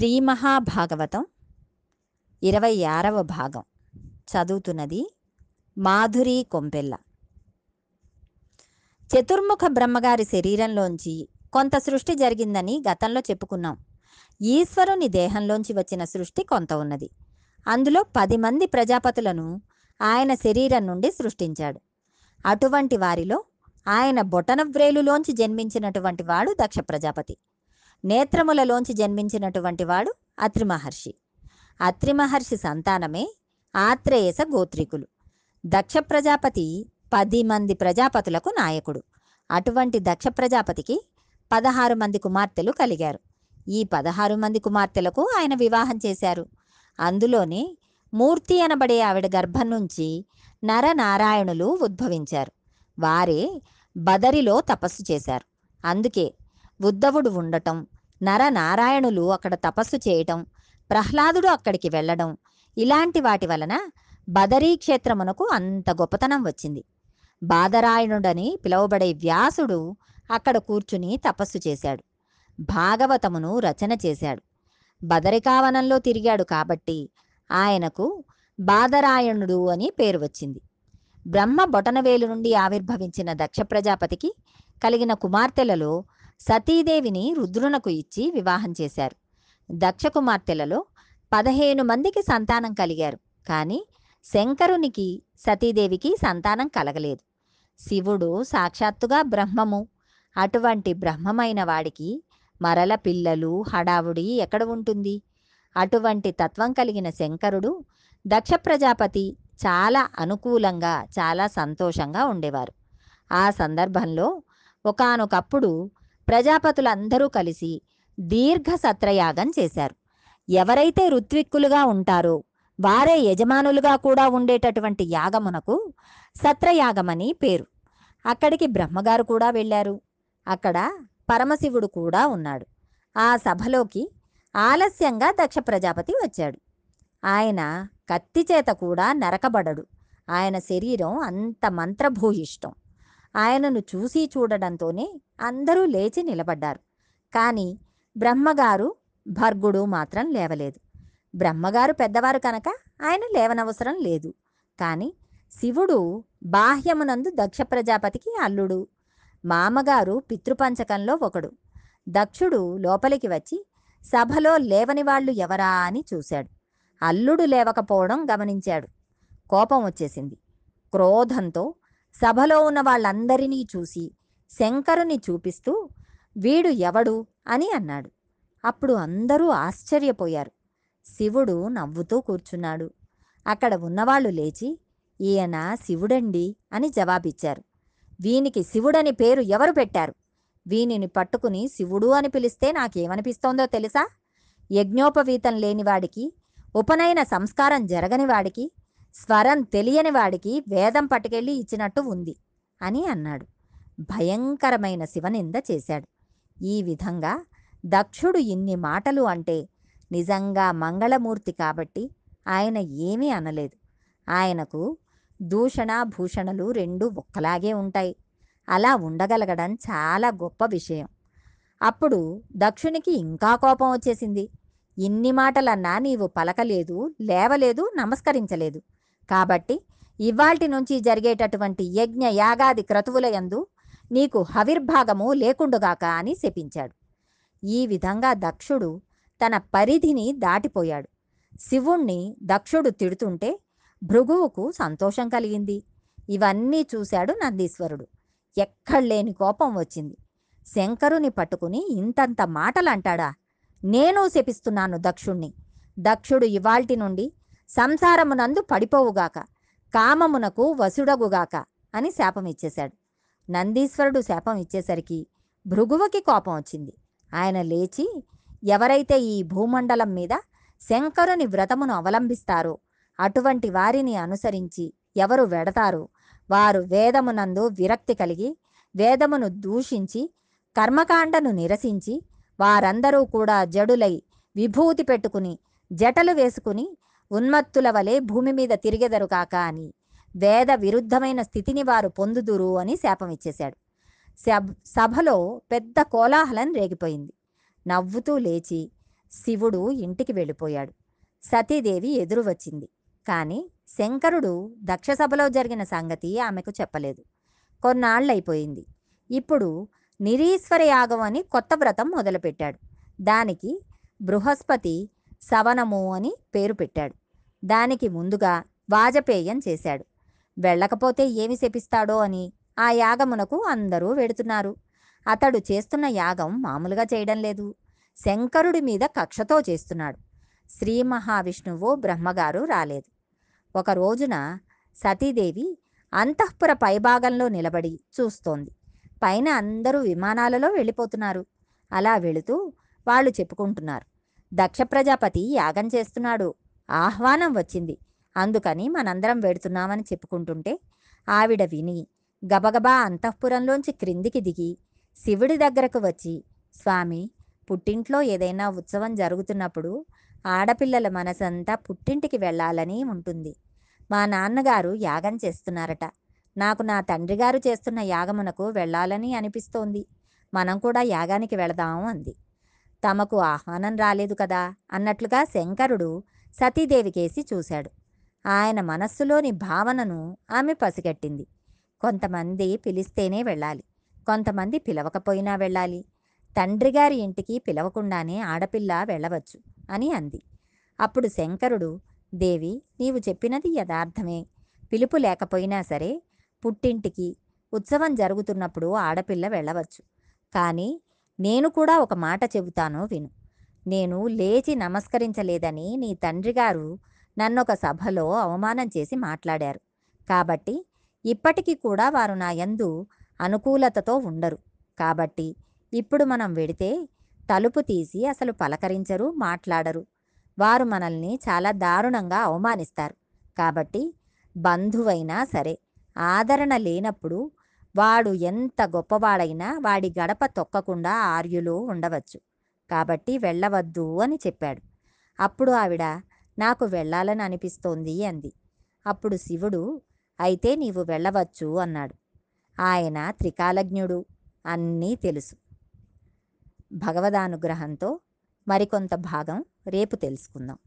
శ్రీ మహాభాగవతం ఇరవై ఆరవ భాగం. చదువుతున్నది మాధురి కొంపెల్ల. చతుర్ముఖ బ్రహ్మగారి శరీరంలోంచి కొంత సృష్టి జరిగిందని గతంలో చెప్పుకున్నాం. ఈశ్వరుని దేహంలోంచి వచ్చిన సృష్టి కొంత ఉన్నది. అందులో పది మంది ప్రజాపతులను ఆయన శరీరం నుండి సృష్టించాడు. అటువంటి వారిలో ఆయన బొటనవ్రేలులోంచి జన్మించినటువంటి వాడు దక్ష ప్రజాపతి. నేత్రములలోంచి జన్మించినటువంటి వాడు అత్రి మహర్షి అత్రి మహర్షి సంతానమే ఆత్రేయస గోత్రికులు. దక్ష ప్రజాపతి పది మంది ప్రజాపతులకు నాయకుడు. అటువంటి దక్ష ప్రజాపతికి పదహారు మంది కుమార్తెలు కలిగారు. ఈ పదహారు మంది కుమార్తెలకు ఆయన వివాహం చేశారు. అందులోనే మూర్తి అనబడే ఆవిడ గర్భం నుంచి నరనారాయణులు ఉద్భవించారు. వారే బదరిలో తపస్సు చేశారు. అందుకే ఉద్ధవుడు ఉండటం నరనారాయణులు అక్కడ తపస్సు చేయటం ప్రహ్లాదుడు అక్కడికి వెళ్ళడం ఇలాంటి వాటి వలన బదరీ క్షేత్రమునకు అంత గొప్పతనం వచ్చింది. బాదరాయణుడని పిలువబడే వ్యాసుడు అక్కడ కూర్చుని తపస్సు చేశాడు. భాగవతమును రచన చేశాడు. బదరికావనంలో తిరిగాడు కాబట్టి ఆయనకు బాదరాయణుడు అని పేరు వచ్చింది. బ్రహ్మ బొటనవేలు నుండి ఆవిర్భవించిన దక్ష ప్రజాపతికి కలిగిన కుమార్తెలలో సతీదేవిని రుద్రునకు ఇచ్చి వివాహం చేశారు. దక్ష కుమార్తెలలో పదహేను మందికి సంతానం కలిగారు. కానీ శంకరునికి సతీదేవికి సంతానం కలగలేదు. శివుడు సాక్షాత్తుగా బ్రహ్మము. అటువంటి బ్రహ్మమైన వాడికి మరల పిల్లలు హడావుడి ఎక్కడ ఉంటుంది? అటువంటి తత్వం కలిగిన శంకరుడు దక్ష ప్రజాపతి చాలా అనుకూలంగా చాలా సంతోషంగా ఉండేవారు. ఆ సందర్భంలో ఒకానొకప్పుడు ప్రజాపతులందరూ కలిసి దీర్ఘ సత్రయాగం చేశారు. ఎవరైతే ఋత్విక్కులుగా ఉంటారో వారే యజమానులుగా కూడా ఉండేటటువంటి యాగమునకు సత్రయాగమని పేరు. అక్కడికి బ్రహ్మగారు కూడా వెళ్ళారు. అక్కడ పరమశివుడు కూడా ఉన్నాడు. ఆ సభలోకి ఆలస్యంగా దక్ష ప్రజాపతి వచ్చాడు. ఆయన కత్తి చేత కూడా నరకబడడు. ఆయన శరీరం అంత మంత్రభూయిష్టం. ఆయనను చూసి చూడడంతోనే అందరూ లేచి నిలబడ్డారు. కానీ బ్రహ్మగారు భర్గుడు మాత్రం లేవలేదు. బ్రహ్మగారు పెద్దవారు కనుక ఆయన లేవనవసరం లేదు. కానీ శివుడు బాహ్యమునందు దక్ష ప్రజాపతికి అల్లుడు. మామగారు పితృపంచకంలో ఒకడు. దక్షుడు లోపలికి వచ్చి సభలో లేవని వాళ్ళు ఎవరా అని చూశాడు. అల్లుడు లేవకపోవడం గమనించాడు. కోపం వచ్చేసింది. క్రోధంతో సభలో ఉన్న వాళ్ళందరినీ చూసి శంకరుని చూపిస్తూ వీడు ఎవడు? అని అన్నాడు. అప్పుడు అందరూ ఆశ్చర్యపోయారు. శివుడు నవ్వుతూ కూర్చున్నాడు. అక్కడ ఉన్నవాళ్ళు లేచి ఈయన శివుడండి అని జవాబిచ్చారు. వీనికి శివుడని పేరు ఎవరు పెట్టారు? వీనిని పట్టుకుని శివుడు అని పిలిస్తే నాకేమనిపిస్తోందో తెలుసా? యజ్ఞోపవీతం లేనివాడికి ఉపనయన సంస్కారం జరగని వాడికి స్వరం తెలియని వాడికి వేదం పట్టుకెళ్ళి ఇచ్చినట్టు ఉంది అని అన్నాడు. భయంకరమైన శివనింద చేశాడు. ఈ విధంగా దక్షుడు ఇన్ని మాటలు అంటే నిజంగా మంగళమూర్తి కాబట్టి ఆయన ఏమీ అనలేదు. ఆయనకు దూషణ భూషణలు రెండు ఒక్కలాగే ఉంటాయి. అలా ఉండగలగడం చాలా గొప్ప విషయం. అప్పుడు దక్షునికి ఇంకా కోపం వచ్చేసింది. ఇన్ని మాటలన్నా నీవు పలకలేదు లేవలేదు నమస్కరించలేదు. కాబట్టి ఇవాల్టి నుంచి జరిగేటటువంటి యజ్ఞ యాగాది క్రతువుల యందు నీకు హవిర్భాగము లేకుండుగాక అని శపించాడు. ఈ విధంగా దక్షుడు తన పరిధిని దాటిపోయాడు. శివుణ్ణి దక్షుడు తిడుతుంటే భృగువుకు సంతోషం కలిగింది. ఇవన్నీ చూశాడు నందీశ్వరుడు. ఎక్కడ్లేని కోపం వచ్చింది. శంకరుని పట్టుకుని ఇంతంత మాటలంటాడా? నేను శపిస్తున్నాను దక్షుణ్ణి. దక్షుడు ఇవాల్టి నుండి సంసారమునందు పడిపోవుగాక కామమునకు వసుడగుగాక అని శాపం ఇచ్చేశాడు. నందీశ్వరుడు శాపం ఇచ్చేసరికి భృగువకి కోపం వచ్చింది. ఆయన లేచి ఎవరైతే ఈ భూమండలం మీద శంకరుని వ్రతమును అవలంబిస్తారో అటువంటి వారిని అనుసరించి ఎవరు వెడతారో వారు వేదమునందు విరక్తి కలిగి వేదమును దూషించి కర్మకాండను నిరసించి వారందరూ కూడా జడులై విభూతి పెట్టుకుని జటలు వేసుకుని ఉన్మత్తుల వలె భూమి మీద తిరిగెదరు కాక అని వేద విరుద్ధమైన స్థితిని వారు పొందుదురు అని శాపం ఇచ్చేశాడు సభలో పెద్ద కోలాహలం రేగిపోయింది. నవ్వుతూ లేచి శివుడు ఇంటికి వెళ్ళిపోయాడు. సతీదేవి ఎదురు వచ్చింది కానీ శంకరుడు దక్షసభలో జరిగిన సంగతి ఆమెకు చెప్పలేదు. కొన్నాళ్ళైపోయింది ఇప్పుడు నిరీశ్వర యాగం అని కొత్త వ్రతం మొదలుపెట్టాడు. దానికి బృహస్పతి సవనము అని పేరు పెట్టాడు. దానికి ముందుగా వాజపేయం చేశాడు. వెళ్ళకపోతే ఏమి శపిస్తాడో అని ఆ యాగమునకు అందరూ వెడుతున్నారు. అతడు చేస్తున్న యాగం మామూలుగా చేయడం లేదు. శంకరుడి మీద కక్షతో చేస్తున్నాడు. శ్రీ మహావిష్ణువు బ్రహ్మగారు రాలేదు. ఒక రోజున సతీదేవి అంతఃపుర పైభాగంలో నిలబడి చూస్తోంది. పైన అందరూ విమానాలలో వెళ్ళిపోతున్నారు. అలా వెళుతూ వాళ్ళు చెప్పుకుంటున్నారు. దక్ష ప్రజాపతి యాగం చేస్తున్నాడు. ఆహ్వానం వచ్చింది. అందుకని మనందరం వెడుతున్నామని చెప్పుకుంటుంటే ఆవిడ విని గబగబా అంతఃపురంలోంచి క్రిందికి దిగి శివుడి దగ్గరకు వచ్చి స్వామి పుట్టింట్లో ఏదైనా ఉత్సవం జరుగుతున్నప్పుడు ఆడపిల్లల మనసంతా పుట్టింటికి వెళ్ళాలని ఉంటుంది. మా నాన్నగారు యాగం చేస్తున్నారట. నాకు నా తండ్రి గారు చేస్తున్న యాగమునకు వెళ్ళాలని అనిపిస్తోంది. మనం కూడా యాగానికి వెళదాము అంది. తమకు ఆహ్వానం రాలేదు కదా అన్నట్లుగా శంకరుడు సతీదేవికేసి చూశాడు. ఆయన మనస్సులోని భావనను ఆమె పసిగట్టింది. కొంతమంది పిలిస్తేనే వెళ్ళాలి. కొంతమంది పిలవకపోయినా వెళ్ళాలి. తండ్రిగారి ఇంటికి పిలవకుండానే ఆడపిల్ల వెళ్ళవచ్చు అని అంది. అప్పుడు శంకరుడు దేవి నీవు చెప్పినది యథార్థమే. పిలుపు లేకపోయినా సరే పుట్టింటికి ఉత్సవం జరుగుతున్నప్పుడు ఆడపిల్ల వెళ్ళవచ్చు. కానీ నేను కూడా ఒక మాట చెబుతాను విను. నేను లేచి నమస్కరించలేదని నీ తండ్రి గారు నన్నొక సభలో అవమానం చేసి మాట్లాడారు. కాబట్టి ఇప్పటికీ కూడా వారు నా యందు అనుకూలతతో ఉండరు. కాబట్టి ఇప్పుడు మనం వెడితే తలుపు తీసి అసలు పలకరించరు మాట్లాడరు. వారు మనల్ని చాలా దారుణంగా అవమానిస్తారు. కాబట్టి బంధువైనా సరే ఆదరణ లేనప్పుడు వాడు ఎంత గొప్పవాడైనా వాడి గడప తొక్కకుండా ఆర్యులు ఉండవచ్చు. కాబట్టి వెళ్ళవద్దు అని చెప్పాడు. అప్పుడు ఆవిడ నాకు వెళ్ళాలని అనిపిస్తోంది అంది. అప్పుడు శివుడు అయితే నీవు వెళ్ళవచ్చు అన్నాడు. ఆయన త్రికాలజ్ఞుడు అన్నీ తెలుసు. భగవదానుగ్రహంతో మరికొంత భాగం రేపు తెలుసుకుందాం.